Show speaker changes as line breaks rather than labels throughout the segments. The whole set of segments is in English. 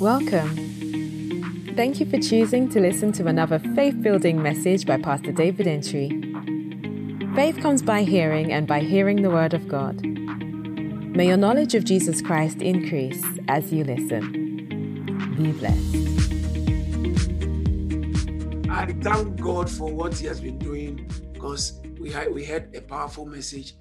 Welcome. Thank you for choosing to listen to another faith building message by Pastor David Entry. Faith comes by hearing, and by hearing the Word of God. May your knowledge of Jesus Christ increase as you listen. Be blessed.
I thank God for what He has been doing because we had, we had a powerful message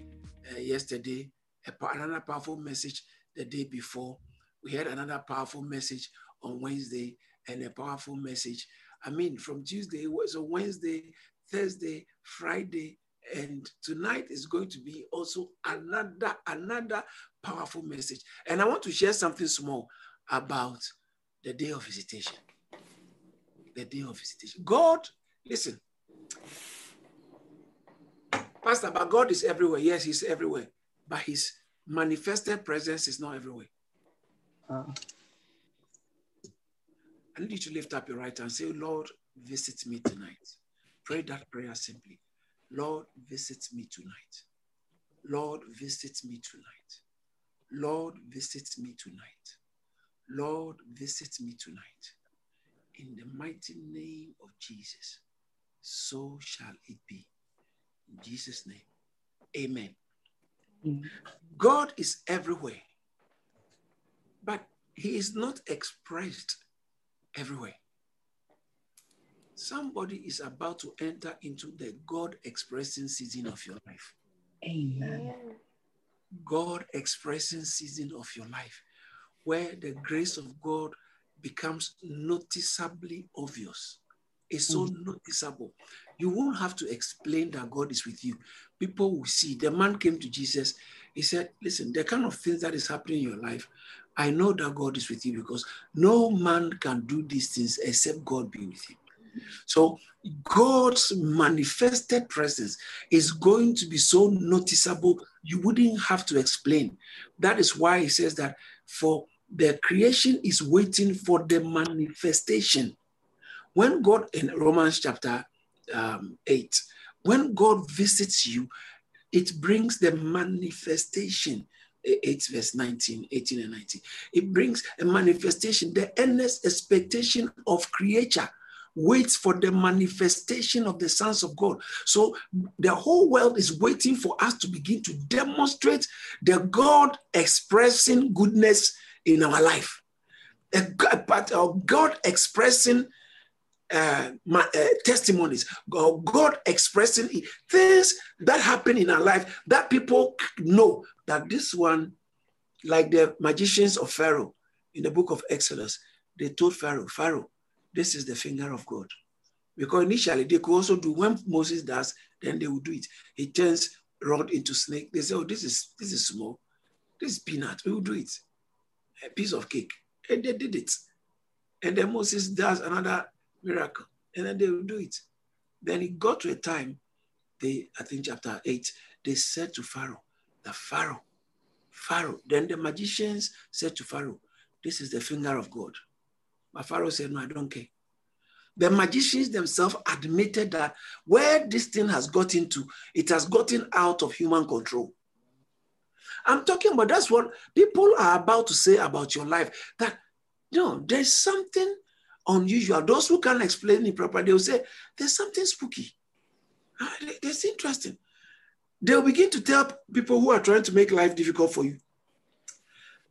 uh, yesterday, a, another powerful message the day before. We had another powerful message on Wednesday and a powerful message. I mean, from Tuesday, was a Wednesday, Thursday, Friday, and tonight is going to be also another another powerful message. And I want to share something small about the day of visitation. The day of visitation. God, listen, Pastor, but God is everywhere. Yes, He's everywhere, but His manifested presence is not everywhere. Uh. I need you to lift up your right hand and say, Lord, visit me tonight. Pray that prayer simply. Lord, visit me tonight. Lord, visit me tonight. Lord, visit me tonight. Lord, visit me tonight. In the mighty name of Jesus, so shall it be. In Jesus' name, amen. amen. God is everywhere, but he is not expressed everywhere. Somebody is about to enter into the God expressing season of your life.
Amen.
God expressing season of your life, where the grace of God becomes noticeably obvious. It's so mm. noticeable. You won't have to explain that God is with you. People will see. The man came to Jesus. He said, Listen, the kind of things that is happening in your life, I know that God is with you because no man can do these things except God be with you. So God's manifested presence is going to be so noticeable, you wouldn't have to explain. That is why he says that for the creation is waiting for the manifestation. When God, in Romans chapter um, 8, when God visits you, it brings the manifestation. 8 verse 19, 18 and 19. It brings a manifestation, the earnest expectation of creature waits for the manifestation of the sons of God. So the whole world is waiting for us to begin to demonstrate the God expressing goodness in our life. A part of God expressing uh, my, uh, testimonies, God expressing things that happen in our life that people know that this one, like the magicians of Pharaoh in the book of Exodus, they told Pharaoh, Pharaoh, this is the finger of God. Because initially they could also do when Moses does, then they will do it. He turns rod into snake. They say, Oh, this is this is small. This is peanut. We will do it. A piece of cake. And they did it. And then Moses does another miracle. And then they will do it. Then it got to a time, they, I think chapter 8, they said to Pharaoh, the Pharaoh, Pharaoh. Then the magicians said to Pharaoh, This is the finger of God. But Pharaoh said, No, I don't care. The magicians themselves admitted that where this thing has gotten to, it has gotten out of human control. I'm talking about that's what people are about to say about your life. That you know, there's something unusual. Those who can't explain it properly, they'll say, there's something spooky. Ah, that's interesting. They'll begin to tell people who are trying to make life difficult for you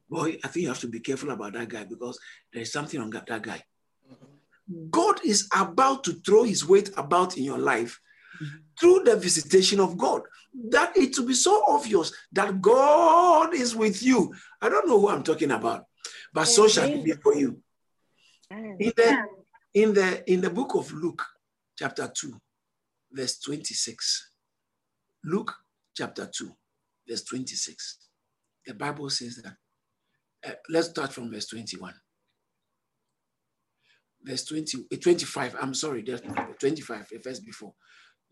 boy, I think you have to be careful about that guy because there's something on that guy. God is about to throw his weight about in your life through the visitation of God. That it will be so obvious that God is with you. I don't know who I'm talking about, but so shall it be for you. In the, in the in the book of Luke, chapter 2, verse 26. Luke chapter 2, verse 26. The Bible says that uh, let's start from verse 21. Verse 20, uh, 25, I'm sorry, there's 25, a verse before.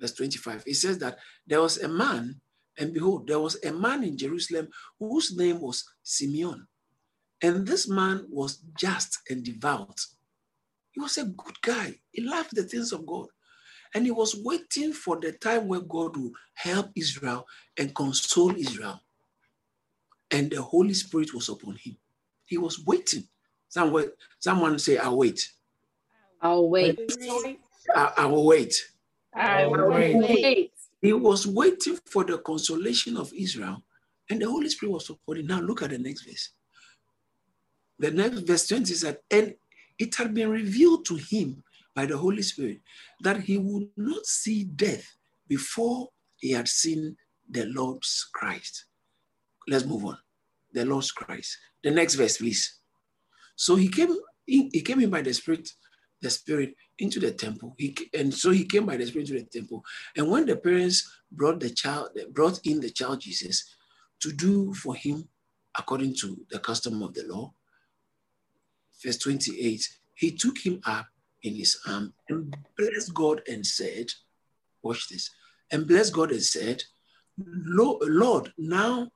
Verse 25, it says that there was a man, and behold, there was a man in Jerusalem whose name was Simeon. And this man was just and devout. He was a good guy. He loved the things of God. And he was waiting for the time where God would help Israel and console Israel and the Holy Spirit was upon him. He was waiting. Someone, someone say, I'll wait.
I'll wait.
I, I will wait.
I will wait.
He was waiting for the consolation of Israel, and the Holy Spirit was supporting. Now look at the next verse. The next verse 20 said, and it had been revealed to him by the Holy Spirit that he would not see death before he had seen the Lord's Christ. Let's move on. The Lord's Christ. The next verse, please. So he came in, he came in by the Spirit, the Spirit into the temple. He, and so he came by the Spirit into the temple. And when the parents brought the child, brought in the child Jesus to do for him according to the custom of the law, verse 28, he took him up in his arm and blessed God and said, Watch this, and blessed God and said, Lord, now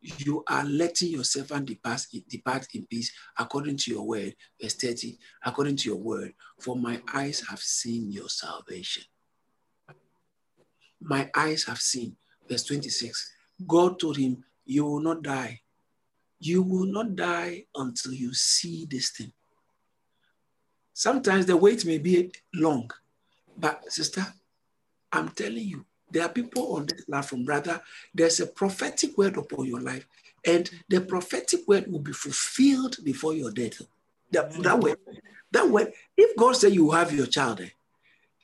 you are letting your servant depart, depart in peace according to your word. Verse 30, according to your word, for my eyes have seen your salvation. My eyes have seen. Verse 26, God told him, You will not die. You will not die until you see this thing. Sometimes the wait may be long, but sister, I'm telling you, there are people on this platform, brother. There's a prophetic word upon your life, and the prophetic word will be fulfilled before your death. That, that way, that way, if God said you have your child, eh,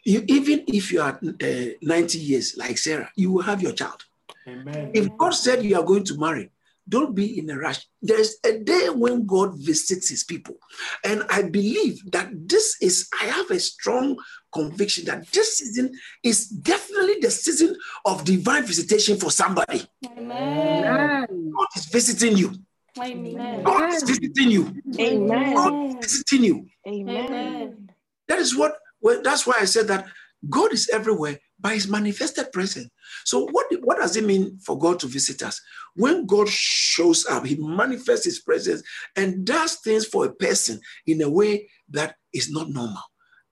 you, even if you are uh, 90 years like Sarah, you will have your child. Amen. If God said you are going to marry, don't be in a rush. There's a day when God visits his people. And I believe that this is, I have a strong conviction that this season is definitely the season of divine visitation for somebody. Amen. God is visiting you. Amen. God is visiting you. Amen. God is visiting you. Amen. That is what, well, that's why I said that God is everywhere by his manifested presence. So, what, what does it mean for God to visit us? When God shows up, he manifests his presence and does things for a person in a way that is not normal,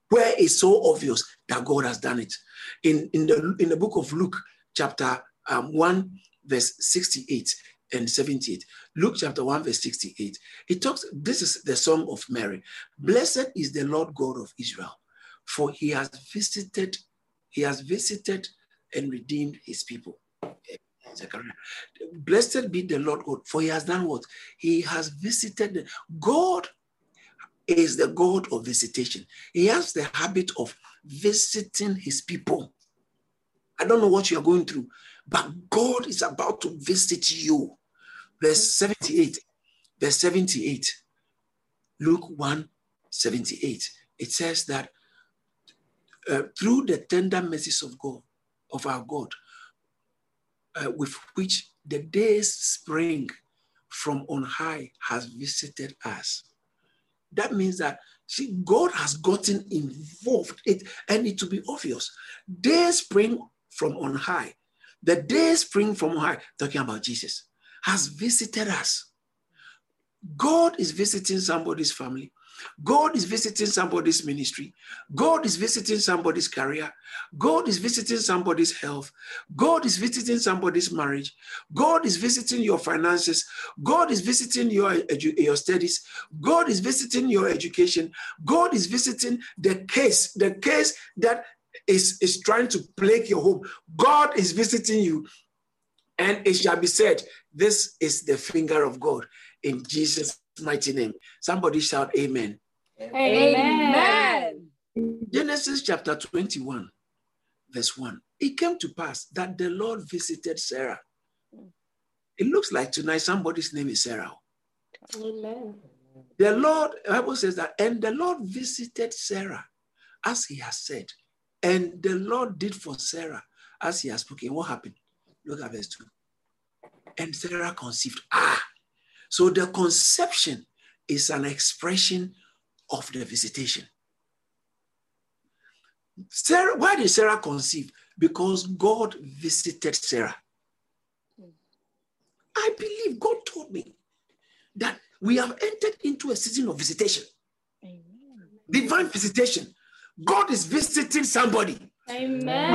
where it's so obvious that God has done it. In, in, the, in the book of Luke, chapter um, 1, verse 68 and 78. Luke chapter 1, verse 68. It talks, this is the song of Mary. Blessed is the Lord God of Israel, for he has visited he has visited and redeemed his people. Blessed be the Lord God, for he has done what? He has visited. God is the God of visitation. He has the habit of visiting his people. I don't know what you are going through, but God is about to visit you. Verse 78, verse 78, Luke 1 78. It says that uh, through the tender mercies of God, of our God, uh, with which the day's spring from on high has visited us. That means that see, God has gotten involved, it, and it to be obvious. Day spring from on high, the day spring from on high, talking about Jesus, has visited us. God is visiting somebody's family. God is visiting somebody's ministry. God is visiting somebody's career. God is visiting somebody's health. God is visiting somebody's marriage. God is visiting your finances. God is visiting your, edu- your studies. God is visiting your education. God is visiting the case, the case that is, is trying to plague your home. God is visiting you. And it shall be said, This is the finger of God in Jesus' mighty name. Somebody shout amen.
Amen.
Genesis chapter 21, verse 1. It came to pass that the Lord visited Sarah. It looks like tonight somebody's name is Sarah. Amen. The Lord, the Bible says that, and the Lord visited Sarah as he has said. And the Lord did for Sarah as he has spoken. What happened? Look at verse 2. And Sarah conceived. Ah, so the conception is an expression of the visitation. Sarah, why did Sarah conceive? Because God visited Sarah. I believe God told me that we have entered into a season of visitation. Amen. Divine visitation. God is visiting somebody.
Amen.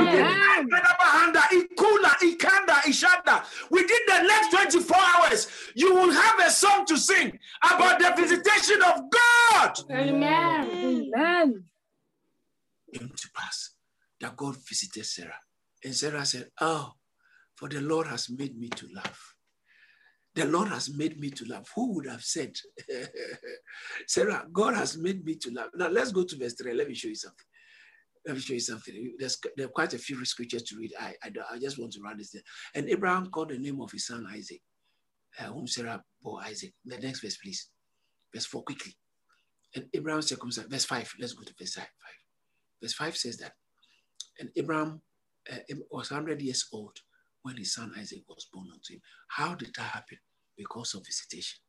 Within the next 24 hours, you will have a song to sing about the visitation of God.
Amen.
Amen.
Came to pass that God visited Sarah. And Sarah said, Oh, for the Lord has made me to laugh. The Lord has made me to laugh. Who would have said, Sarah, God has made me to laugh? Now let's go to verse 3. Let me show you something. Let me show you something. There's there are quite a few scriptures to read. I, I, I just want to run this. And Abraham called the name of his son Isaac, uh, whom Sarah bore Isaac. The next verse, please. Verse 4, quickly. And Abraham circumcised. Verse 5. Let's go to verse 5. Verse 5 says that. And Abraham uh, was 100 years old when his son Isaac was born unto him. How did that happen? Because of visitation.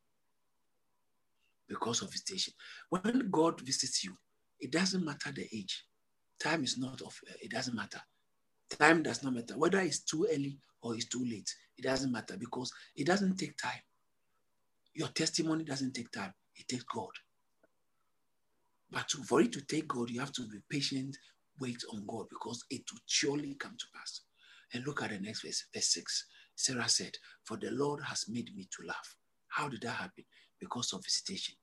Because of visitation. When God visits you, it doesn't matter the age. Time is not of, uh, it doesn't matter. Time does not matter. Whether it's too early or it's too late, it doesn't matter because it doesn't take time. Your testimony doesn't take time, it takes God. But to, for it to take God, you have to be patient, wait on God because it will surely come to pass. And look at the next verse, verse 6. Sarah said, For the Lord has made me to laugh. How did that happen? Because of visitation.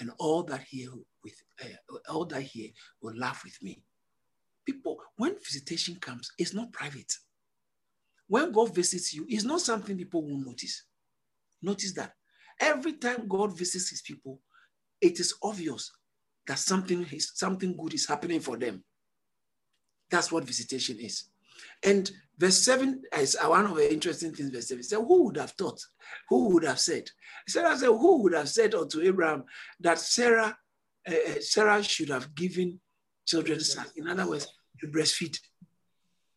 And all that here with uh, that here will laugh with me. People, when visitation comes, it's not private. When God visits you, it's not something people will notice. Notice that every time God visits his people, it is obvious that something is something good is happening for them. That's what visitation is. And verse 7 is one of the interesting things. Verse 7 said, Who would have thought? Who would have said? Sarah said, Who would have said unto Abraham that Sarah, uh, Sarah should have given children son? In other words, to breastfeed.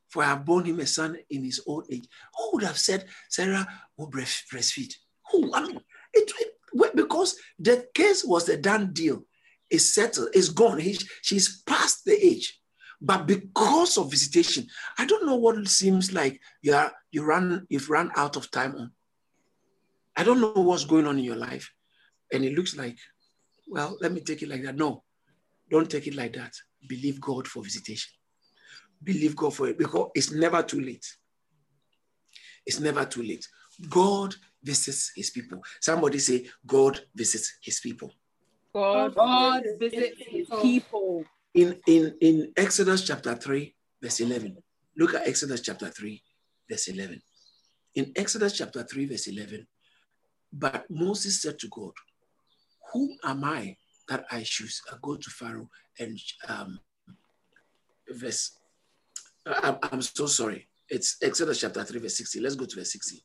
For I have borne him a son in his old age. Who would have said Sarah will breastfeed? Who? I mean, it, it, because the case was a done deal. It's settled, it's gone. He, she's past the age. But because of visitation, I don't know what it seems like you are you run you've run out of time on. I don't know what's going on in your life. And it looks like, well, let me take it like that. No, don't take it like that. Believe God for visitation. Believe God for it because it's never too late. It's never too late. God visits his people. Somebody say, God visits his people.
God, God visits his people
in, in, in Exodus chapter 3, verse 11. Look at Exodus chapter 3, verse 11. In Exodus chapter 3, verse 11, but Moses said to God, Who am I that I should go to Pharaoh and um, verse, I'm, I'm so sorry. It's Exodus chapter 3, verse 16. Let's go to verse 16.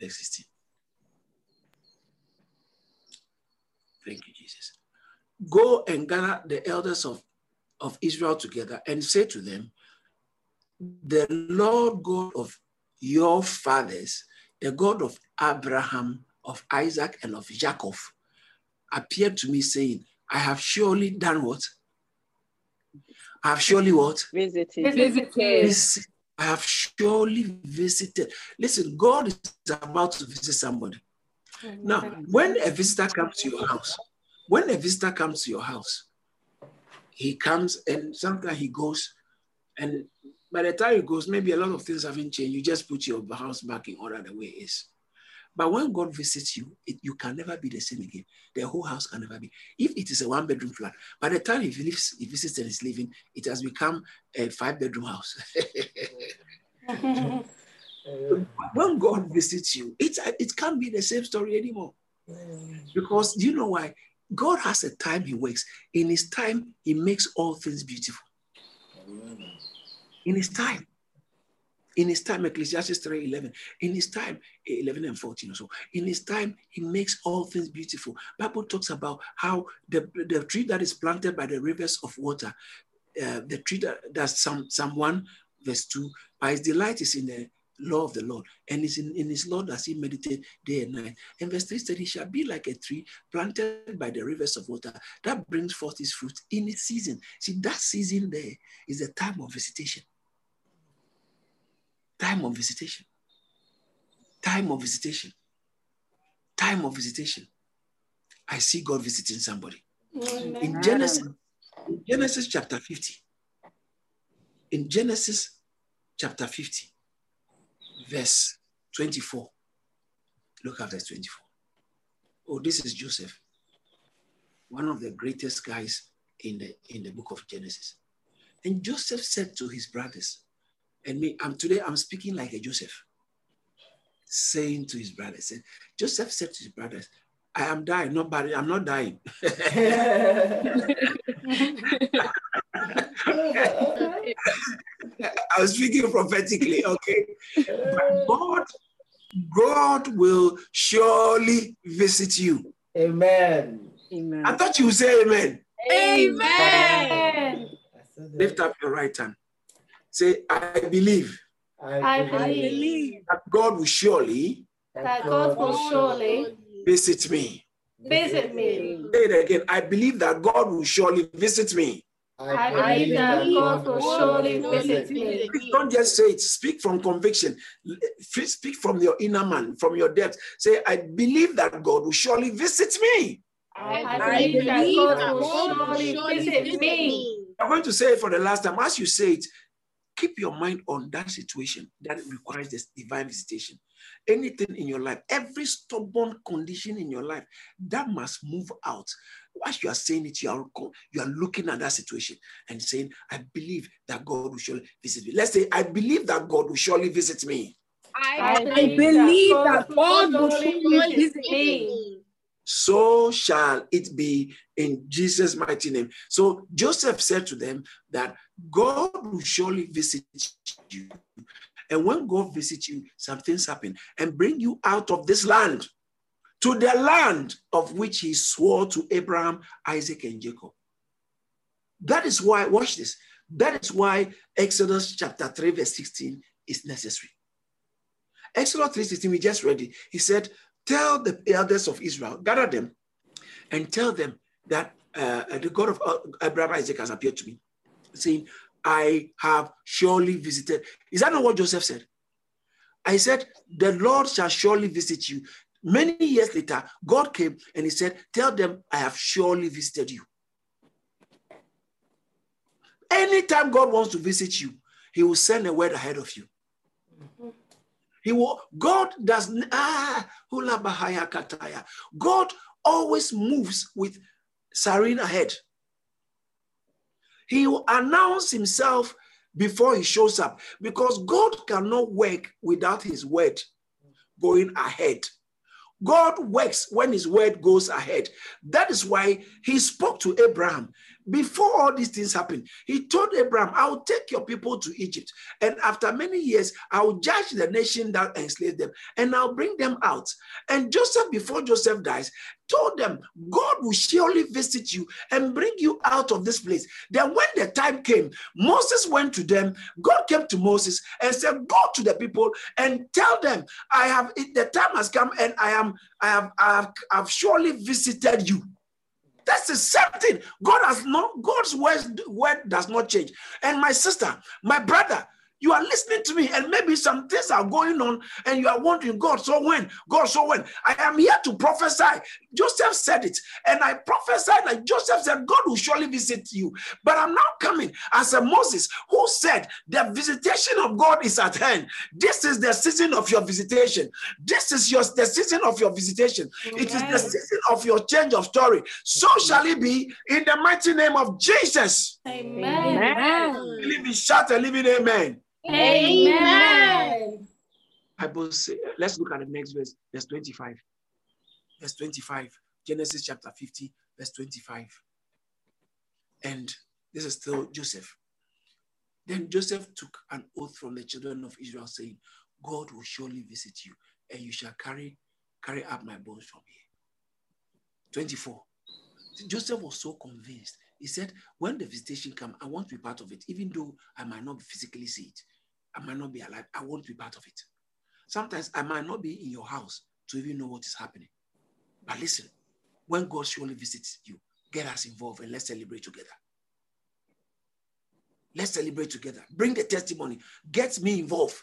Verse 16. Thank you, Jesus. Go and gather the elders of of Israel together and say to them, The Lord God of your fathers, the God of Abraham, of Isaac, and of Jacob, appeared to me saying, I have surely done what? I have surely what?
Visited.
Visited.
I have surely visited. Listen, God is about to visit somebody. Now, when a visitor comes to your house, when a visitor comes to your house, he comes and sometimes he goes and by the time he goes, maybe a lot of things haven't changed. You just put your house back in order the way it is. But when God visits you, it, you can never be the same again. The whole house can never be. If it is a one bedroom flat, by the time he, lives, he visits and is living, it has become a five bedroom house. when God visits you, it, it can't be the same story anymore. Because you know why? God has a time he works. In his time, he makes all things beautiful. In his time. In his time, Ecclesiastes 3 11. In his time, 11 and 14 or so. In his time, he makes all things beautiful. Bible talks about how the, the tree that is planted by the rivers of water, uh, the tree that that's Psalm 1, verse 2, by his delight is in the law of the Lord, and is in, in his law does he meditate day and night. And verse 3 said, He shall be like a tree planted by the rivers of water that brings forth his fruit in its season. See, that season there is the time of visitation. Time of visitation. Time of visitation. Time of visitation. I see God visiting somebody. In Genesis, in Genesis chapter 50, in Genesis chapter 50, verse 24. Look at verse 24. Oh, this is Joseph, one of the greatest guys in the in the book of Genesis. And Joseph said to his brothers, and me, I'm today I'm speaking like a Joseph, saying to his brothers, said, Joseph said to his brothers, I am dying, not bad, I'm not dying. I was speaking prophetically, okay? But God, God will surely visit you.
Amen.
Amen.
I thought you would say amen.
Amen.
Lift up your right hand. Say, I believe
I believe
that God will surely
that God will surely
visit me.
visit me.
Say it again. I believe that God will surely visit me.
I believe that God will surely visit me.
Don't just say it. Speak from conviction. Speak from your inner man, from your depth. Say, I believe that God will surely visit me.
I believe that God will surely visit me.
I'm going to say it for the last time. As you say it, keep your mind on that situation that requires this divine visitation. Anything in your life, every stubborn condition in your life, that must move out. As you are saying it, you are, you are looking at that situation and saying, I believe that God will surely visit me. Let's say, I believe that God will surely visit me.
I
believe that God will surely visit
me.
So shall it be in Jesus' mighty name. So Joseph said to them that God will surely visit you. And when God visits you, some things happen and bring you out of this land to the land of which he swore to Abraham, Isaac, and Jacob. That is why, watch this. That is why Exodus chapter 3, verse 16 is necessary. Exodus 3:16, we just read it. He said, Tell the elders of Israel, gather them, and tell them that uh, the God of uh, Abraham Isaac has appeared to me, saying, I have surely visited. Is that not what Joseph said? I said, The Lord shall surely visit you. Many years later, God came and he said, Tell them, I have surely visited you. Anytime God wants to visit you, he will send a word ahead of you. He will, God does ah hula bahaya kataya. God always moves with siren ahead. He will announce himself before he shows up because God cannot work without his word going ahead. God works when his word goes ahead. That is why he spoke to Abraham. Before all these things happened, he told Abraham, I will take your people to Egypt. And after many years, I will judge the nation that enslaved them and I'll bring them out. And Joseph, before Joseph dies, told them, God will surely visit you and bring you out of this place. Then, when the time came, Moses went to them. God came to Moses and said, Go to the people and tell them, I have the time has come and I am, I have, I have, I have surely visited you. That's the same thing. God has not, God's word, word does not change. And my sister, my brother, you are listening to me, and maybe some things are going on, and you are wondering, God, so when? God, so when? I am here to prophesy. Joseph said it, and I prophesied like Joseph said, God will surely visit you. But I'm now coming as a Moses who said, The visitation of God is at hand. This is the season of your visitation. This is your the season of your visitation. It is the season of your change of story. So shall it be in the mighty name of Jesus.
Amen.
Believe me, shout a living amen.
Amen.
Bible say, let's look at the next verse, verse 25. Verse 25, Genesis chapter 50, verse 25. And this is still Joseph. Then Joseph took an oath from the children of Israel, saying, God will surely visit you, and you shall carry, carry up my bones from here. 24. Joseph was so convinced. He said, When the visitation comes, I want to be part of it, even though I might not physically see it. I might not be alive. I want to be part of it. Sometimes I might not be in your house to even know what is happening. But listen, when God surely visits you, get us involved and let's celebrate together. Let's celebrate together. Bring the testimony. Get me involved.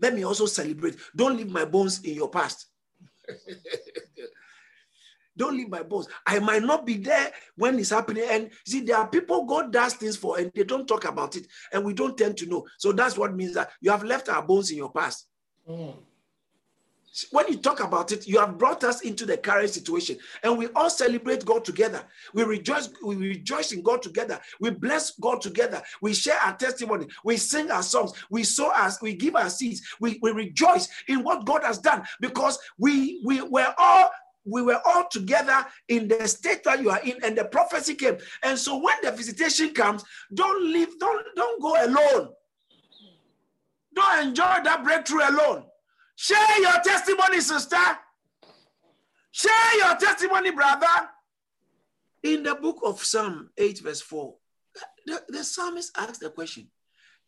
Let me also celebrate. Don't leave my bones in your past. Don't leave my boss. I might not be there when it's happening. And see, there are people God does things for and they don't talk about it. And we don't tend to know. So that's what means that you have left our bones in your past. Mm. When you talk about it, you have brought us into the current situation, and we all celebrate God together. We rejoice, we rejoice in God together. We bless God together. We share our testimony. We sing our songs. We sow us. We give our seeds. We, we rejoice in what God has done because we we were all we were all together in the state that you are in, and the prophecy came. And so when the visitation comes, don't leave, don't, don't go alone. Don't enjoy that breakthrough alone. Share your testimony, sister. Share your testimony, brother. In the book of Psalm 8, verse 4, the, the psalmist asked the question.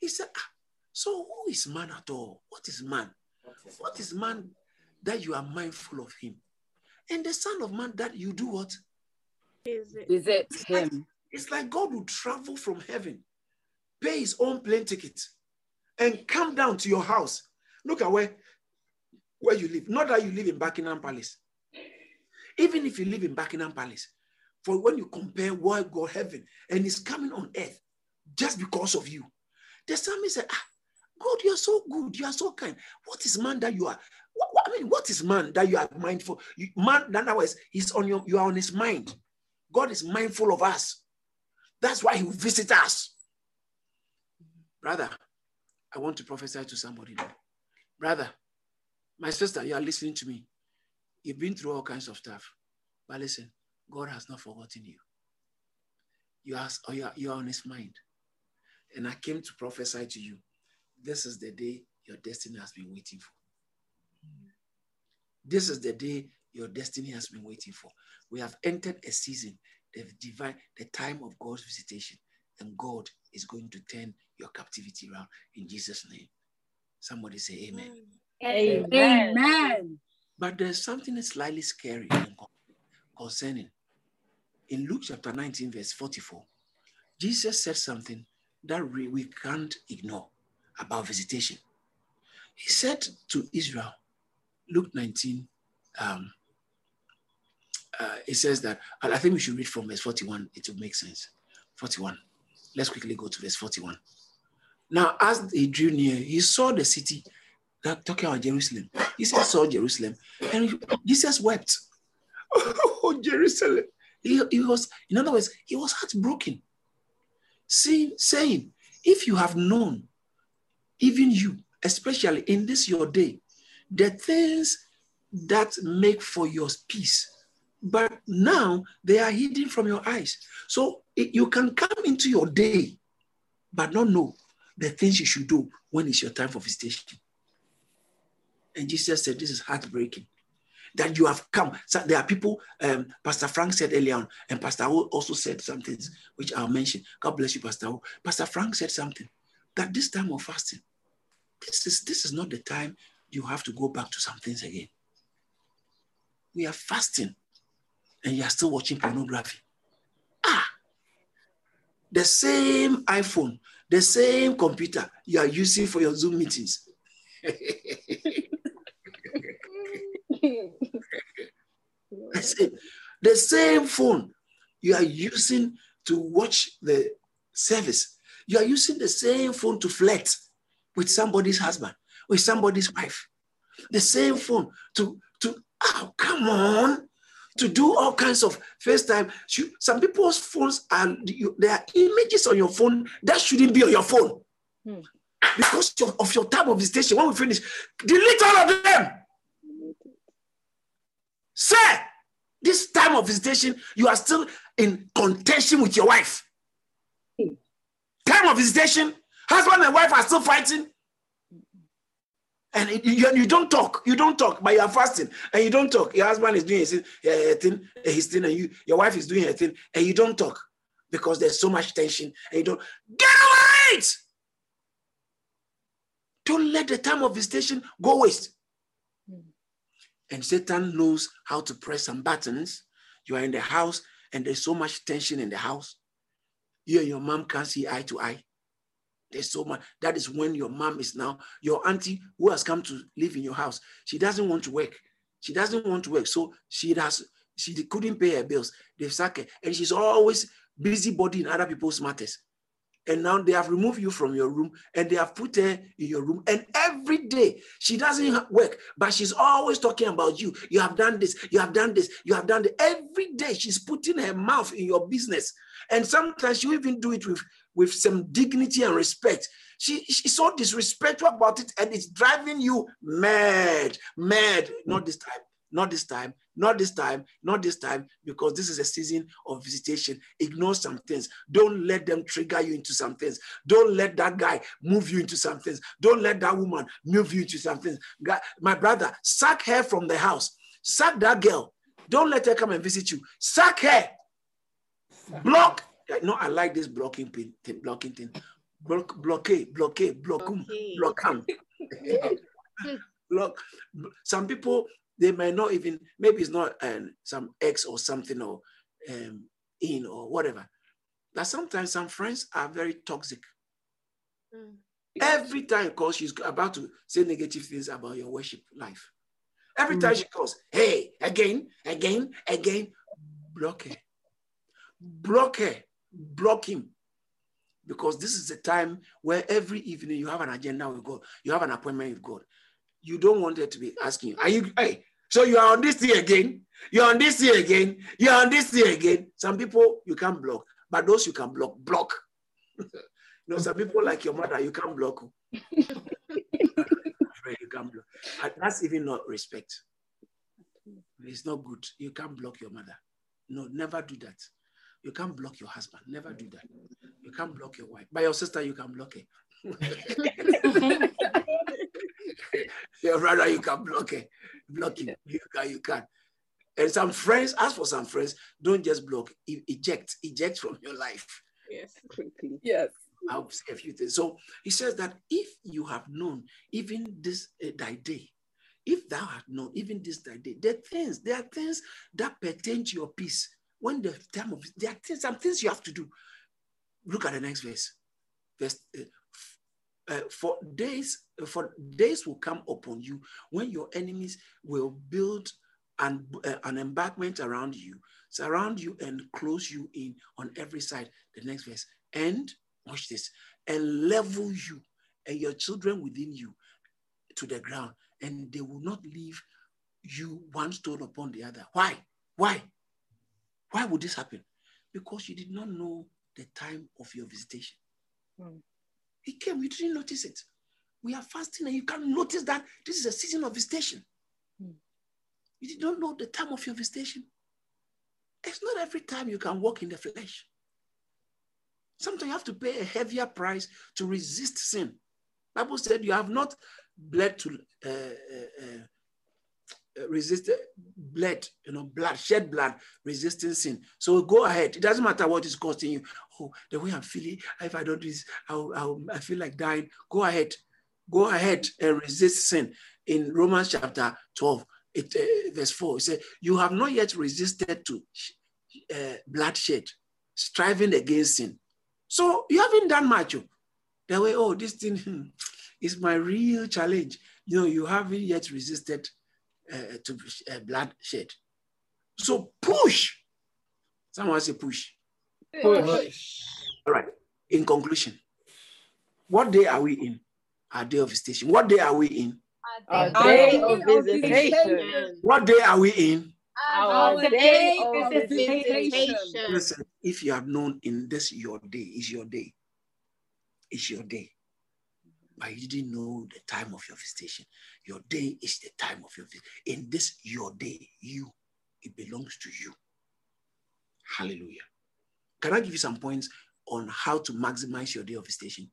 He said, ah, So who is man at all? What is man? What is man that you are mindful of him? And the Son of Man that you do what?
Visit, Visit him.
Like, it's like God will travel from heaven, pay his own plane ticket, and come down to your house. Look at where where you live. Not that you live in Buckingham Palace. Even if you live in Buckingham Palace, for when you compare what God heaven and is coming on earth just because of you, the psalmist said, ah, God, you are so good, you are so kind. What is man that you are? What, what, I mean, what is man that you are mindful? You, man, in other words, he's on your, you are on his mind. God is mindful of us. That's why he will visit us. Brother, I want to prophesy to somebody now. Brother, my sister, you are listening to me. You've been through all kinds of stuff. But listen, God has not forgotten you. You are, oh, you are, you are on his mind. And I came to prophesy to you. This is the day your destiny has been waiting for. This is the day your destiny has been waiting for. We have entered a season, the divine, the time of God's visitation, and God is going to turn your captivity around in Jesus' name. Somebody say amen.
Amen. Amen.
But there's something slightly scary concerning. In Luke chapter 19, verse 44, Jesus said something that we can't ignore about visitation. He said to Israel, Luke 19, um, uh, it says that, I think we should read from verse 41, it will make sense. 41. Let's quickly go to verse 41. Now, as he drew near, he saw the city that talking about Jerusalem. He said, saw Jerusalem, and Jesus wept. Oh, Jerusalem. He, he was, in other words, he was heartbroken. See, saying, if you have known, even you, especially in this your day, the things that make for your peace, but now they are hidden from your eyes. So it, you can come into your day, but not know the things you should do when it's your time for visitation. And Jesus said, This is heartbreaking. That you have come. So there are people, um, Pastor Frank said earlier on, and Pastor O also said some things which I'll mention. God bless you, Pastor Pastor Frank said something that this time of fasting, this is this is not the time you have to go back to some things again. We are fasting and you are still watching pornography. Ah, the same iPhone, the same computer you are using for your Zoom meetings. I say, the same phone you are using to watch the service, you are using the same phone to flirt with somebody's husband, with somebody's wife. The same phone to, to oh, come on, to do all kinds of FaceTime. Some people's phones are, there are images on your phone that shouldn't be on your phone. Hmm. Because of, of your time of visitation, when we finish, delete all of them. Sir, this time of visitation, you are still in contention with your wife. Time of visitation, husband and wife are still fighting. And it, you, you, don't talk, you don't talk, but you are fasting and you don't talk. Your husband is doing his, thing, eh, eh, eh, his thing, and you, your wife is doing her thing, and you don't talk because there's so much tension, and you don't get over it. Don't let the time of visitation go waste. Hmm. And Satan knows how to press some buttons. You are in the house and there's so much tension in the house. You and your mom can't see eye to eye. There's so much. That is when your mom is now, your auntie who has come to live in your house. She doesn't want to work. She doesn't want to work. So she has she couldn't pay her bills. They've sacked her, and she's always busybody in other people's matters. And now they have removed you from your room and they have put her in your room. And every day she doesn't work, but she's always talking about you. You have done this, you have done this, you have done this. Every day she's putting her mouth in your business. And sometimes you even do it with, with some dignity and respect. She, she's so disrespectful about it and it's driving you mad, mad. Not this time, not this time, not this time, not this time, because this is a season of visitation. Ignore some things. Don't let them trigger you into some things. Don't let that guy move you into some things. Don't let that woman move you into some things. My brother, sack her from the house. Sack that girl. Don't let her come and visit you. Sack her. Block. No, I like this blocking thing. Blocking thing. Block, blockade, blockade, blockum, blockam. Block. Some people they may not even maybe it's not um, some ex or something or um, in or whatever. That sometimes some friends are very toxic. Mm. Every time calls, she's about to say negative things about your worship life. Every time mm. she calls, hey, again, again, again, block her. Block her. Block him. Because this is the time where every evening you have an agenda with God, you have an appointment with God you don't want her to be asking you, are you, hey, so you are on this thing again, you're on this thing again, you're on this thing again. Some people you can't block, but those you can block, block. you know, some people like your mother, you can't block. you can't block. That's even not respect. It's not good. You can't block your mother. No, never do that. You can't block your husband. Never do that. You can't block your wife. By your sister, you can block her. your brother, you can block it. Block him. You can, you can. And some friends, ask for some friends, don't just block, eject, eject from your life.
Yes, quickly. Yes.
I'll say a few things. So he says that if you have known even this uh, thy day, if thou had known even this thy day, there are things, there are things that pertain to your peace. When the time of there are things, some things you have to do. Look at the next verse. Verse uh, uh, for days for days will come upon you when your enemies will build an, uh, an embankment around you surround you and close you in on every side. The next verse. And watch this and level you and your children within you to the ground and they will not leave you one stone upon the other. Why? Why why would this happen because you did not know the time of your visitation. He came, you didn't notice it. We are fasting and you can't notice that this is a season of visitation. Hmm. You did not know the time of your visitation. It's not every time you can walk in the flesh. Sometimes you have to pay a heavier price to resist sin. Bible said you have not bled to uh, uh, uh, resist blood, you know, blood, shed blood, resisting sin. So go ahead. It doesn't matter what is costing you. Oh, the way I'm feeling, if I don't do this, I'll, I'll, I feel like dying. Go ahead. Go ahead and resist sin. In Romans chapter 12, it, uh, verse 4, it says, You have not yet resisted to uh, bloodshed, striving against sin. So you haven't done much. Oh. The way, oh, this thing is my real challenge. You know, you haven't yet resisted uh, to uh, bloodshed. So push. Someone say push. Push. All right. In conclusion, what day are we in? Our day of visitation. What day are we in?
Our day of visitation.
What day are we in?
Our day of visitation.
Listen, if you have known in this your day is your day, it's your day but you didn't know the time of your visitation. Your day is the time of your visit. In this, your day, you, it belongs to you. Hallelujah. Can I give you some points on how to maximize your day of visitation?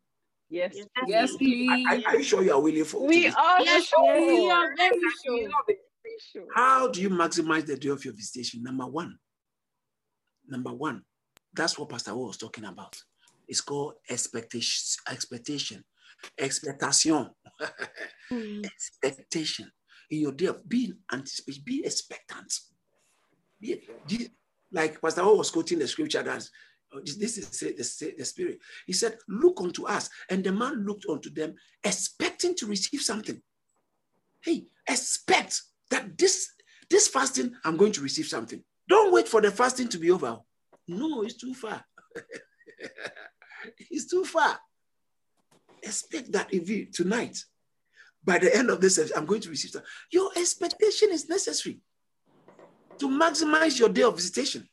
Yes, yes, please.
Are, are, you sure you are willing for?
We are
yes,
sure.
We are very
sure. How do you maximize the day of your visitation? Number one. Number one. That's what Pastor was talking about. It's called expectation. Expectation expectation. mm. Expectation. In your day of being anticipation, be expectant. Be, like Pastor O was quoting the scripture that oh, this is the, the spirit. He said, Look unto us. And the man looked unto them, expecting to receive something. Hey, expect that this, this fasting, I'm going to receive something. Don't wait for the fasting to be over. No, it's too far. it's too far. Expect that if you tonight, by the end of this, I'm going to receive that. Your expectation is necessary to maximize your day of visitation.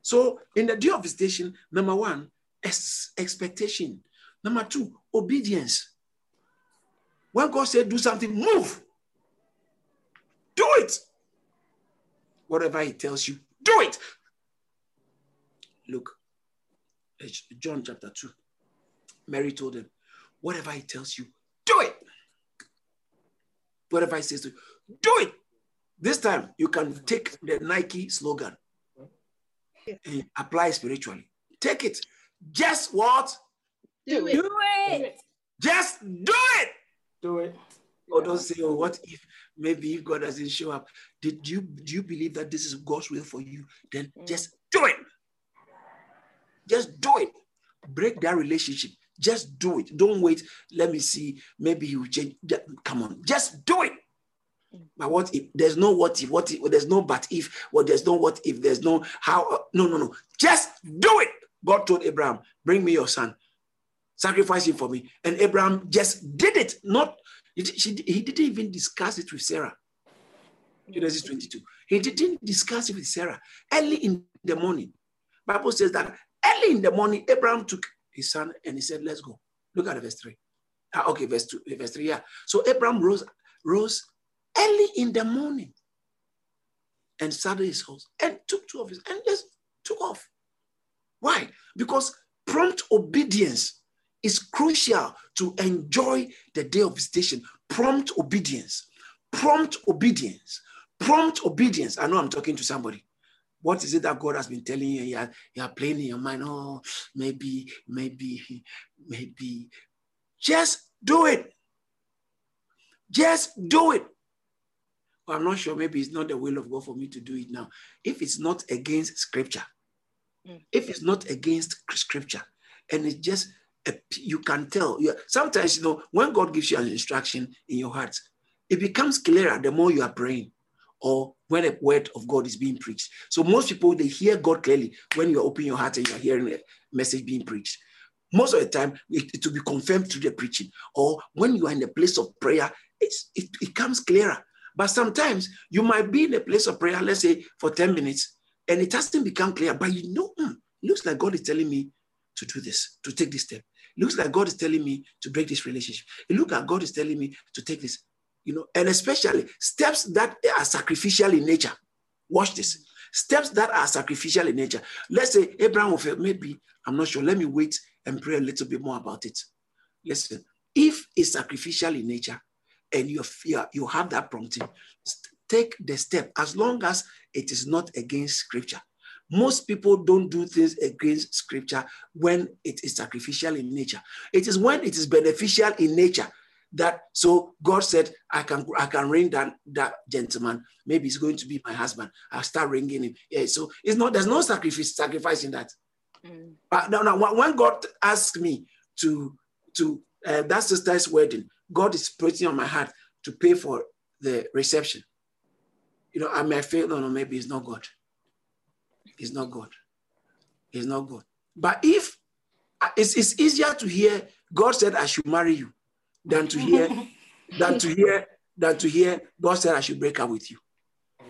So, in the day of visitation, number one, expectation. Number two, obedience. When God said, do something, move. Do it. Whatever He tells you, do it. Look, John chapter 2. Mary told him, whatever He tells you, do it. Whatever He says to you, do it. This time, you can take the Nike slogan and apply spiritually. Take it. Just what?
Do it.
Do it.
Just do it.
Do it.
Or don't say, oh, what if maybe if God doesn't show up? Did you do you believe that this is God's will for you? Then mm. just do it. Just do it. Break that relationship. Just do it. Don't wait. Let me see. Maybe you change. Come on. Just do it. But what if there's no what if, what if, there's no but if, well, there's no what if, there's no how, uh, no, no, no. Just do it. God told Abraham, bring me your son, sacrifice him for me. And Abraham just did it. Not, he, she, he didn't even discuss it with Sarah. Genesis 22. He didn't discuss it with Sarah. Early in the morning, Bible says that early in the morning, Abraham took his son and he said, let's go. Look at verse 3. Ah, okay, verse 2, verse 3, yeah. So Abraham rose, rose early in the morning and saddled his horse and took two of his and just took off. Why? Because prompt obedience is crucial to enjoy the day of visitation. Prompt obedience, prompt obedience, prompt obedience. I know I'm talking to somebody. What is it that God has been telling you? You are, you are playing in your mind. Oh, maybe, maybe, maybe. Just do it. Just do it. I'm not sure, maybe it's not the will of God for me to do it now. If it's not against scripture, mm. if it's not against scripture, and it's just, a, you can tell. You, sometimes, you know, when God gives you an instruction in your heart, it becomes clearer the more you are praying or when a word of God is being preached. So most people, they hear God clearly when you open your heart and you're hearing a message being preached. Most of the time, it, it will be confirmed through the preaching. Or when you are in a place of prayer, it, it comes clearer. But sometimes you might be in a place of prayer, let's say for 10 minutes, and it hasn't become clear, but you know, mm, looks like God is telling me to do this, to take this step. It looks like God is telling me to break this relationship. It looks like God is telling me to take this, you know, and especially steps that are sacrificial in nature. Watch this. Steps that are sacrificial in nature. Let's say Abraham will feel, maybe, I'm not sure, let me wait and pray a little bit more about it. Listen, if it's sacrificial in nature, and you fear you have that prompting, take the step as long as it is not against scripture. Most people don't do things against scripture when it is sacrificial in nature. It is when it is beneficial in nature that so God said, I can I can ring that that gentleman. Maybe he's going to be my husband. I'll start ringing him. Yeah, so it's not there's no sacrifice sacrifice in that. Mm. But now, now when God asked me to to uh, that sister's wedding, God is putting on my heart to pay for the reception. You know, I may feel, no, no, maybe it's not God. It's not God. It's not God. But if uh, it's, it's easier to hear God said I should marry you than to hear than to hear than to hear God said I should break up with you.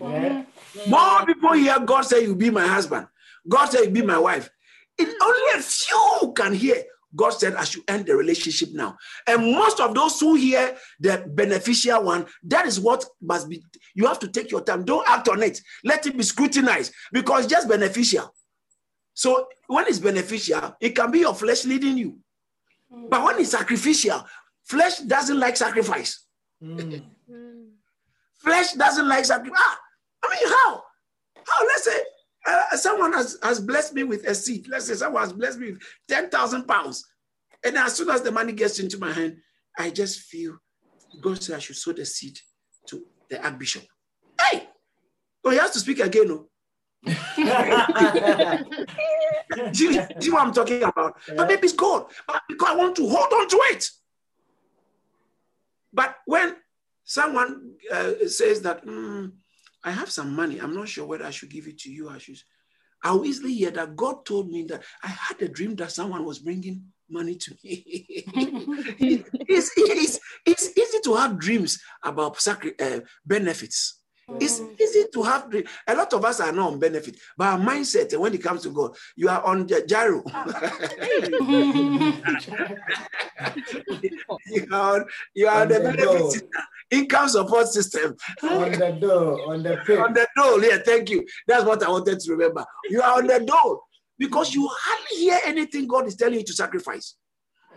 Yeah. More people hear God say you be my husband. God said you be my wife. It, only a few can hear God said, I should end the relationship now. And most of those who hear the beneficial one, that is what must be. You have to take your time. Don't act on it. Let it be scrutinized because just beneficial. So when it's beneficial, it can be your flesh leading you. But when it's sacrificial, flesh doesn't like sacrifice. Mm. flesh doesn't like sacrifice. Ah, I mean, how? How? Let's say uh, someone has, has blessed me with a seed. Let's say someone has blessed me with 10,000 pounds. And as soon as the money gets into my hand, I just feel God said I should sow the seed to the Archbishop. Hey! Oh, he has to speak again. No? Oh. do, you, see what I'm talking about? Yeah. But maybe it's God. But because I want to hold on to it. But when someone uh, says that, mm, I have some money. I'm not sure whether I should give it to you. I should. I'll easily hear that God told me that I had a dream that someone was bringing money to me. it's, it's, it's easy to have dreams about sacri- uh, benefits. It's easy to have dream. A lot of us are not on benefit, but our mindset when it comes to God, you are on the ah, ah, giro. you are, you are
On
the
the
benefit system, income support system.
on the door, on the pit.
on the door. Yeah, thank you. That's what I wanted to remember. You are on the door because you hardly hear anything God is telling you to sacrifice.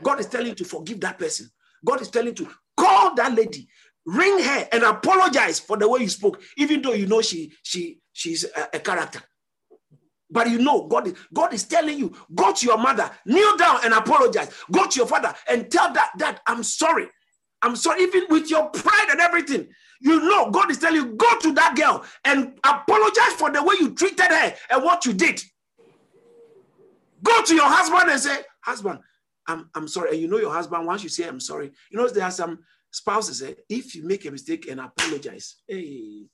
God is telling you to forgive that person. God is telling you to call that lady, ring her, and apologize for the way you spoke, even though you know she she she's a, a character. But you know, God God is telling you, go to your mother, kneel down and apologize. Go to your father and tell that that I'm sorry. I'm sorry, even with your pride and everything. You know, God is telling you, go to that girl and apologize for the way you treated her and what you did. Go to your husband and say, Husband, I'm, I'm sorry. And you know your husband, once you say I'm sorry, you know, there are some spouses, eh, if you make a mistake and apologize, hey,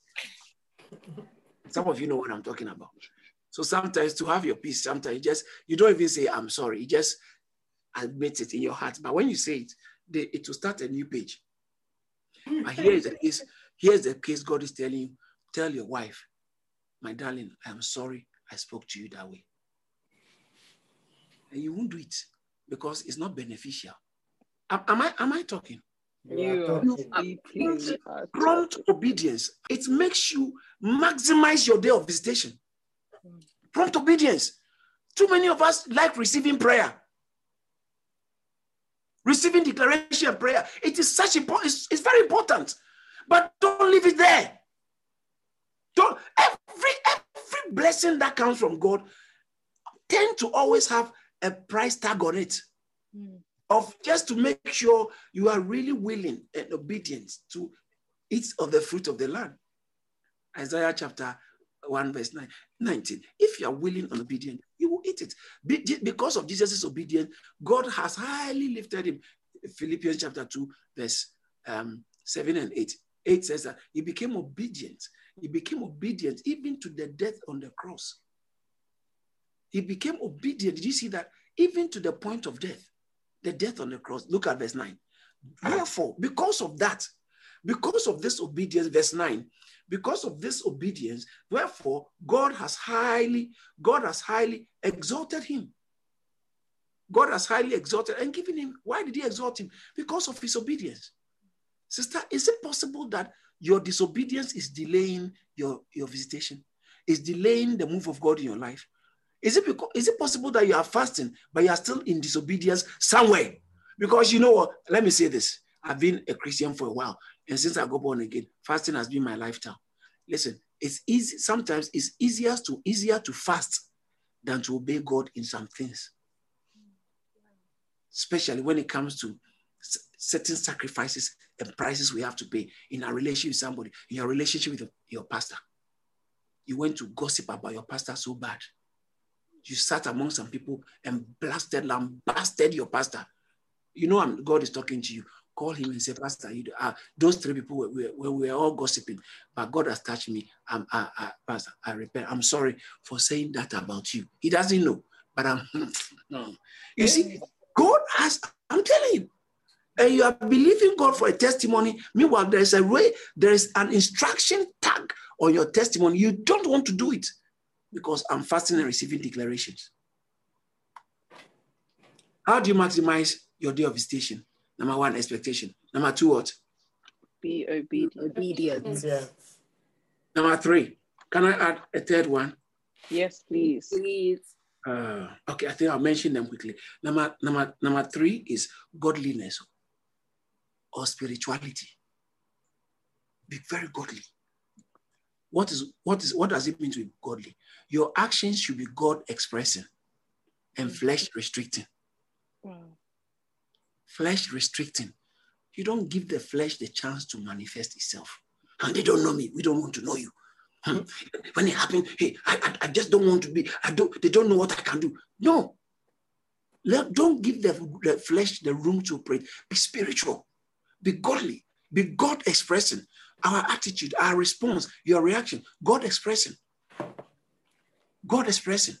some of you know what I'm talking about. So sometimes to have your peace, sometimes you just, you don't even say, I'm sorry. You just admit it in your heart. But when you say it, it will start a new page. But here is the case. Here's the case God is telling you. Tell your wife, my darling, I am sorry I spoke to you that way. And you won't do it because it's not beneficial. Am, am I am I talking?
You
You
talking.
Prompt obedience. It makes you maximize your day of visitation. Prompt obedience. Too many of us like receiving prayer. Receiving declaration and prayer. It is such important, it's, it's very important. But don't leave it there. Don't every every blessing that comes from God tend to always have a price tag on it hmm. Of just to make sure you are really willing and obedient to eat of the fruit of the land. Isaiah chapter 1, verse 9, 19. If you are willing and obedient, you will eat it. Be- Because of Jesus' obedience, God has highly lifted him. Philippians chapter 2, verse um, 7 and 8. 8 says that he became obedient. He became obedient even to the death on the cross. He became obedient. Did you see that? Even to the point of death the death on the cross. Look at verse 9. Therefore, because of that, because of this obedience, verse 9, because of this obedience, wherefore God has highly, God has highly exalted him. God has highly exalted and given him. Why did he exalt him? Because of his obedience. Sister, is it possible that your disobedience is delaying your, your visitation? Is delaying the move of God in your life? Is it because, is it possible that you are fasting, but you are still in disobedience somewhere? Because you know what? Let me say this. I've been a Christian for a while, and since I got born again, fasting has been my lifestyle. Listen, it's easy. Sometimes it's easier to easier to fast than to obey God in some things, especially when it comes to certain sacrifices and prices we have to pay in our relationship with somebody, in your relationship with your pastor. You went to gossip about your pastor so bad you sat among some people and blasted, lambasted your pastor. You know, I'm, God is talking to you. Call him and say, Pastor, you, uh, those three people were, were, were, we were all gossiping, but God has touched me. I'm, I, I, Pastor, I repent. I'm sorry for saying that about you. He doesn't know, but I'm, no. You see, God has, I'm telling you, and you are believing God for a testimony. Meanwhile, there's a way, there is an instruction tag on your testimony. You don't want to do it because I'm fasting and receiving declarations. How do you maximize your day of visitation? Number one, expectation. Number two, what?
Be obedient.
Obedient.
Yes.
Number three, can I add a third one?
Yes, please.
Please.
Uh, okay, I think I'll mention them quickly. Number, number, number three is godliness or spirituality. Be very godly. What is what is what does it mean to be godly? Your actions should be God expressing and flesh restricting.
Wow.
Flesh restricting. You don't give the flesh the chance to manifest itself. And they don't know me. We don't want to know you. Hmm. When it happened, hey, I, I, I just don't want to be. I don't. They don't know what I can do. No. Let, don't give the, the flesh the room to operate. Be spiritual. Be godly. Be God expressing. our attitude, our response, your reaction, God expressing. God is present.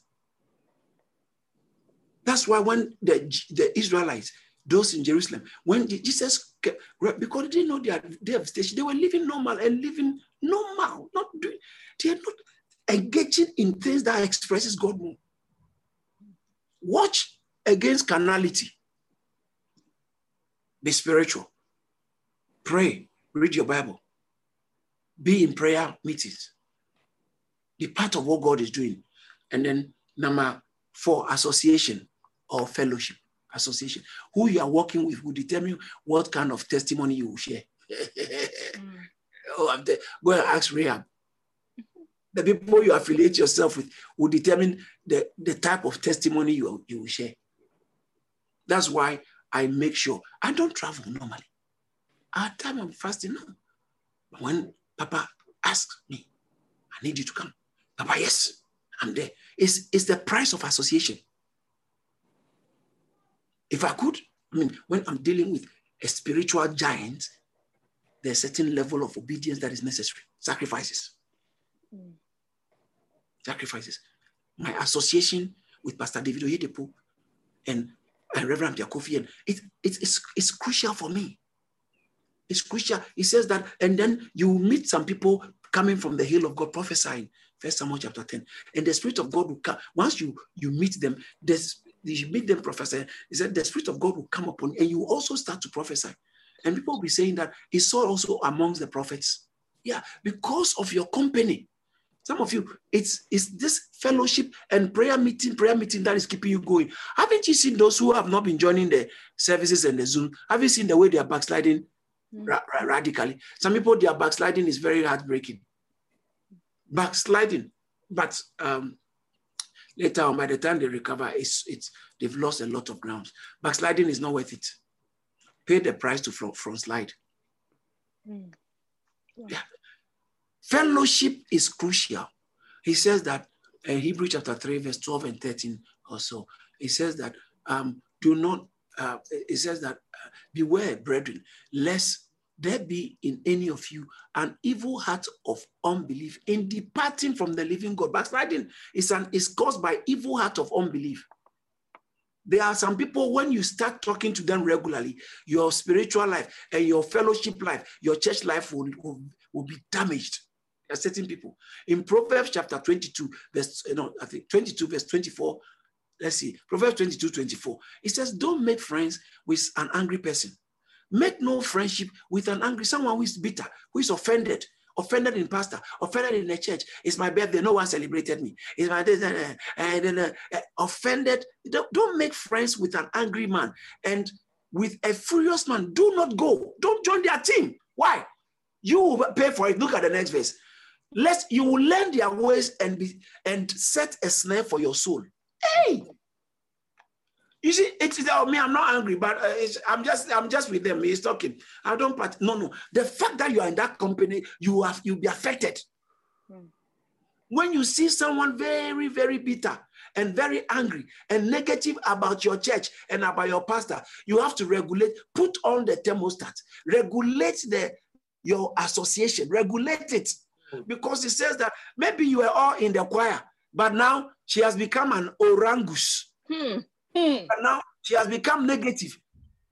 That's why when the, the Israelites, those in Jerusalem, when Jesus, because they didn't know their day of station, they were living normal and living normal, not doing, they are not engaging in things that expresses God more. Watch against carnality. Be spiritual. Pray. Read your Bible. Be in prayer meetings. Be part of what God is doing. And then number four, association or fellowship. Association. Who you are working with will determine what kind of testimony you will share. mm. oh, I'm there. Go and ask Rahab. The people you affiliate yourself with will determine the, the type of testimony you, you will share. That's why I make sure I don't travel normally. At time I'm fasting, no. When Papa asks me, I need you to come. Papa, yes, I'm there. It's, it's the price of association. If I could, I mean, when I'm dealing with a spiritual giant, there's a certain level of obedience that is necessary. Sacrifices. Mm. Sacrifices. My association with Pastor David Oyedepo and, and Reverend Kofi, and it, it, it's, it's crucial for me. It's crucial. He says that, and then you meet some people coming from the hill of God prophesying. First Samuel chapter 10. And the Spirit of God will come. Once you, you meet them, this, you meet them prophesy. He said the Spirit of God will come upon you, and you also start to prophesy. And people will be saying that he saw also amongst the prophets. Yeah, because of your company. Some of you, it's, it's this fellowship and prayer meeting, prayer meeting that is keeping you going. Haven't you seen those who have not been joining the services and the Zoom? Have you seen the way they are backsliding mm. ra- ra- radically? Some people, their backsliding is very heartbreaking. Backsliding. But um, later on, by the time they recover, it's, it's, they've lost a lot of grounds. Backsliding is not worth it. Pay the price to front, front slide. Mm. Yeah. yeah. Fellowship is crucial. He says that in Hebrew chapter 3, verse 12 and 13 or so, he says that um, do not, uh, it says that uh, beware, brethren, lest there be in any of you an evil heart of unbelief in departing from the living God. Backsliding is, an, is caused by evil heart of unbelief. There are some people, when you start talking to them regularly, your spiritual life and your fellowship life, your church life will, will, will be damaged certain people. In Proverbs chapter 22, verse, you know, I think 22, verse 24, let's see, Proverbs 22, 24, it says, Don't make friends with an angry person. Make no friendship with an angry, someone who is bitter, who is offended, offended in pastor, offended in the church. It's my birthday, no one celebrated me. It's my uh, and then uh, uh, offended. Don't, don't make friends with an angry man and with a furious man. Do not go. Don't join their team. Why? You will pay for it. Look at the next verse lest you will learn their ways and be and set a snare for your soul. Hey, you see, it's uh, me. I'm not angry, but uh, I'm just I'm just with them. He's talking. I don't. Part, no, no. The fact that you are in that company, you have you'll be affected. Hmm. When you see someone very very bitter and very angry and negative about your church and about your pastor, you have to regulate. Put on the thermostat. Regulate the your association. Regulate it because it says that maybe you were all in the choir, but now she has become an orangus. Hmm. Hmm. And now she has become negative.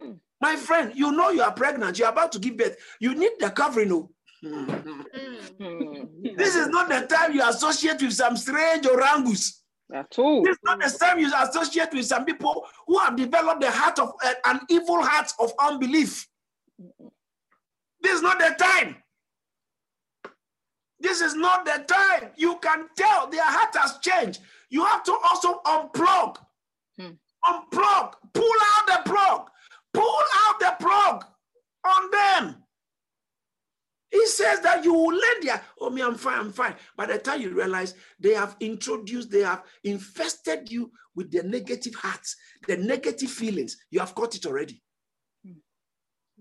Hmm. My friend, you know you are pregnant, you're about to give birth. You need the covering. Oh. Hmm. this is not the time you associate with some strange orangus.
At all.
This is not the time you associate with some people who have developed the heart of uh, an evil heart of unbelief. This is not the time. This is not the time. You can tell their heart has changed. You have to also unplug. Hmm. Unplug. Pull out the plug. Pull out the plug on them. He says that you will learn their, oh, me, I'm fine, I'm fine. By the time you realize they have introduced, they have infested you with the negative hearts, the negative feelings, you have caught it already. Hmm.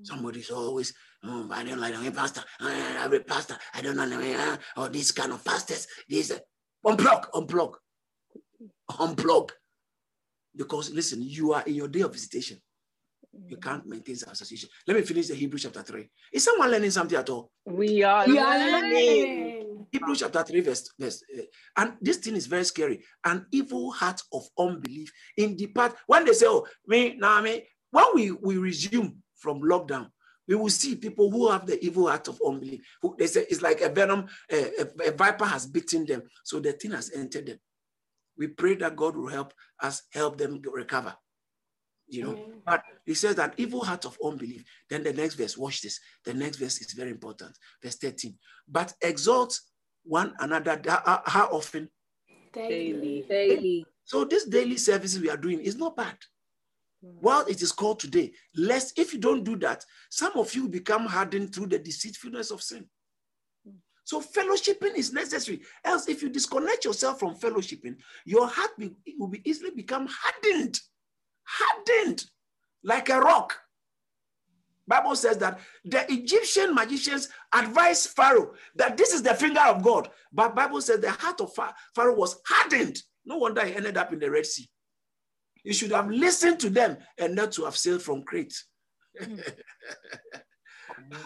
Somebody's always Oh, I don't like a pastor. I'm pastor. I don't know uh, or this kind of pastors. This uh, unplug, unplug, unplug. Because listen, you are in your day of visitation. you can't maintain some association. Let me finish the Hebrew chapter 3. Is someone learning something at all?
We are
We are
learning.
learning.
Hebrew chapter 3, verse, verse uh, and this thing is very scary. An evil heart of unbelief in the part when they say, Oh, me, now me, when we, we resume from lockdown, we will see people who have the evil heart of unbelief. Who they say it's like a venom, a, a- a viper has bitten them, so the thing has entered them. We pray that God will help us help them recover. You know, but he says that evil heart of unbelief. Then the next verse, watch this. The next verse is very important. Verse 13. But exalt one another. How, uh, how often?
Daily.
Daily.
So this daily services we are doing is not bad. Hmm. While it is called today, lest if you don't do that, some of you become hardened through the deceitfulness of sin. So fellowshipping is necessary. Else, if you disconnect yourself from fellowshipping, your heart be- will be easily become hardened, hardened like a rock. Bible says that the Egyptian magicians advised Pharaoh that this is the finger of God. But Bible says the heart of Pharaoh was hardened. No wonder he ended up in the Red Sea. You should have listened to them and not to have sailed from Crete. Hmm.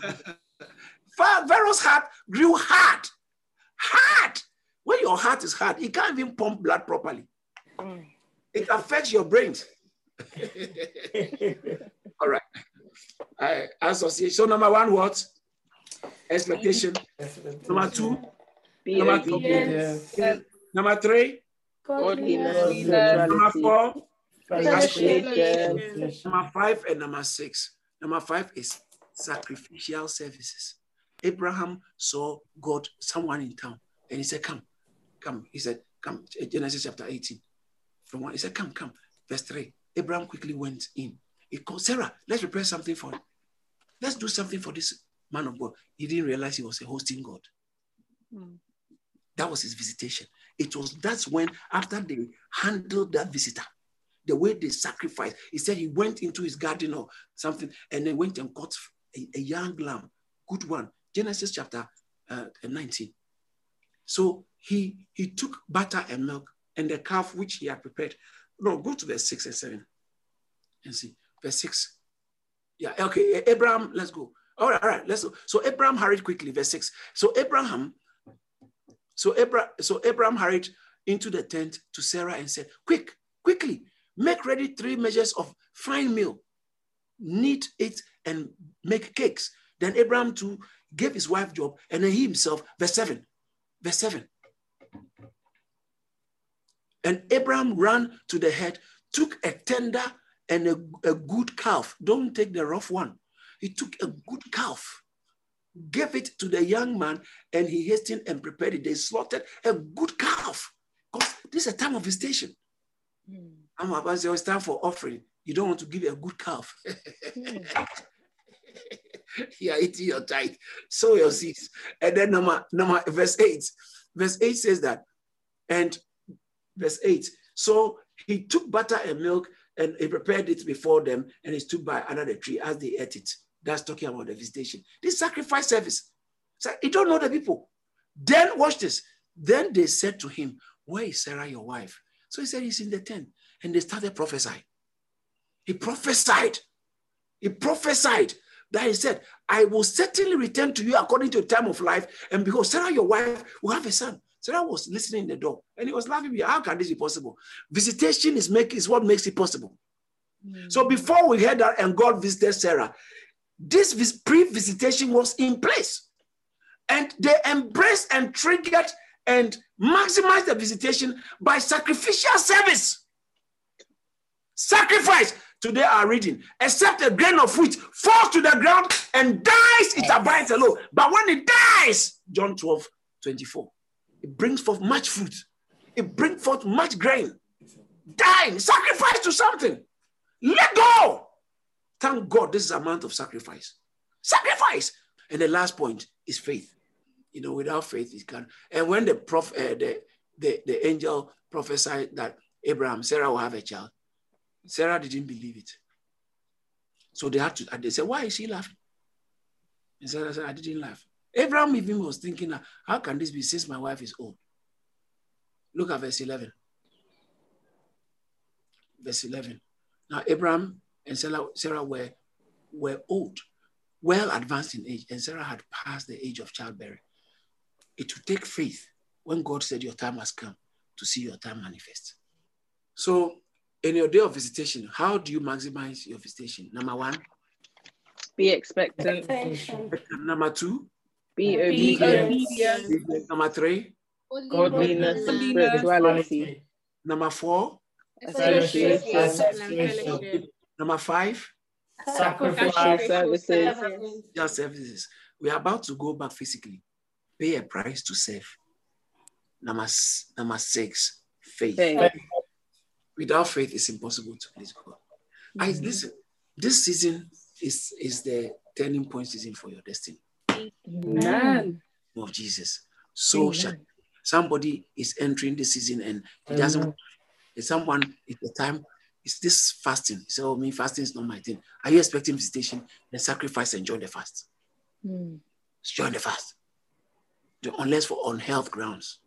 Pha- Pharaoh's heart grew hard. Hard. When your heart is hard, it can't even pump blood properly. Mm. It affects your brains. All right. I associate. So number one, what? Expectation. Number two. Number
obedient.
Yes.
Number three.
Godliness.
Godliness.
Number four. Number five and number six. Number five is sacrificial services. Abraham saw God, someone in town, and he said, Come, come. He said, Come. Eh, Genesis chapter 18. From one, he said, Come, come. Verse 3. Abraham quickly went in. He called Sarah, let's prepare something for him. Let's do something for this man of God. He didn't realize he was a hosting God. Hmm. That was his visitation. It was that's when, after they handled that visitor, the way they sacrificed, he said he went into his garden or something and then went and caught a, a young lamb, good one. Genesis chapter uh, 19. So he he took butter and milk and the calf which he had prepared. No, go to verse 6 and 7 and see. Verse 6. Yeah, okay. Abraham, let's go. All right, all right, let's go. So Abraham hurried quickly, verse 6. So Abraham, so Abraham, so Abraham hurried into the tent to Sarah and said, Quick, quickly, make ready three measures of fine meal, knead it and make cakes. Then Abraham too gave his wife job, and then he himself, verse 7. Verse 7. And Abraham ran to the head, took a tender and a, a good calf. Don't take the rough one. He took a good calf, gave it to the young man, and he hastened and prepared it. They slaughtered a good calf. Because this is a time of visitation. I'm about to say, oh, it's time for offering. You don't want to give a good calf. Hmm. you are eating your tithe, sow your seeds. And then number, number verse 8. Verse 8 says that. And verse 8. So he took butter and milk and he prepared it before them and he stood by the tree as they ate it. That's talking about the visitation. This sacrifice service. So you don't know the people. Then watch this. Then they said to him, Where is Sarah, your wife? So he said, He's in the tent. And they started prophesying. He prophesied. He prophesied that he said, I will certainly return to you according to the time of life. And because Sarah, your wife, will have a son. Sarah was listening in the door and he was laughing. How can this be possible? Visitation is, make, is what makes it possible. Hmm. So before we heard that and God visited Sarah, this vis- pre-visitation was in place. And they embraced and triggered and maximized the visitation by sacrificial service. Sacrifice. Today our reading, except a grain of wheat falls to the ground and dies, it abides alone. But when it dies, John 12, 24, it brings forth much fruit. It brings forth much grain. Dying, sacrifice to something. Let go. Thank God this is amount of sacrifice. Sacrifice. And the last point is faith. You know, without faith, it can. And when the prof, uh, the, the the angel prophesied that Abraham, Sarah will have a child, Sarah didn't believe it. So they had to. And they said, "Why is she laughing?" And Sarah said, "I didn't laugh." Abraham even was thinking, "How can this be since my wife is old?" Look at verse eleven. Verse eleven. Now Abraham and Sarah, Sarah were, were old, well advanced in age, and Sarah had passed the age of childbearing, it would take faith when God said your time has come to see your time manifest. So, in your day of visitation, how do you maximize your visitation? Number one,
Be expectant.
number two,
Be
Be
obedient.
obedient.
number three,
Godliness and
Godliness.
spirituality.
number four,
Association.
Association.
number five,
Sacrificial services.
just services. We are about to go back physically. Pay a price to serve. Number, number six, faith.
Faith.
Without faith, it's impossible to please God. I listen. This season is is the turning point season for your destiny
Man.
of Jesus. So shall somebody is entering the season and he doesn't. If someone it's the time. It's this fasting. So oh, me fasting is not my thing. Are you expecting visitation? Then sacrifice and join the fast. Join the fast. Unless for on health grounds.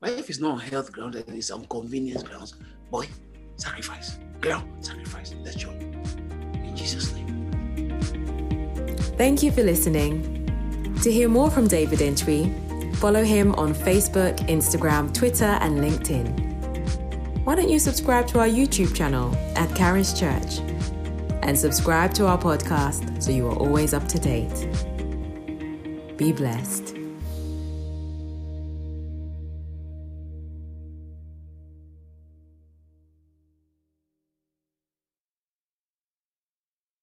But if it's not on health grounds, it's on convenience grounds, boy, sacrifice. Girl, sacrifice. Let's join. In Jesus' name.
Thank you for listening. To hear more from David Entry, follow him on Facebook, Instagram, Twitter, and LinkedIn. Why don't you subscribe to our YouTube channel at Karis Church and subscribe to our podcast so you are always up to date? Be blessed.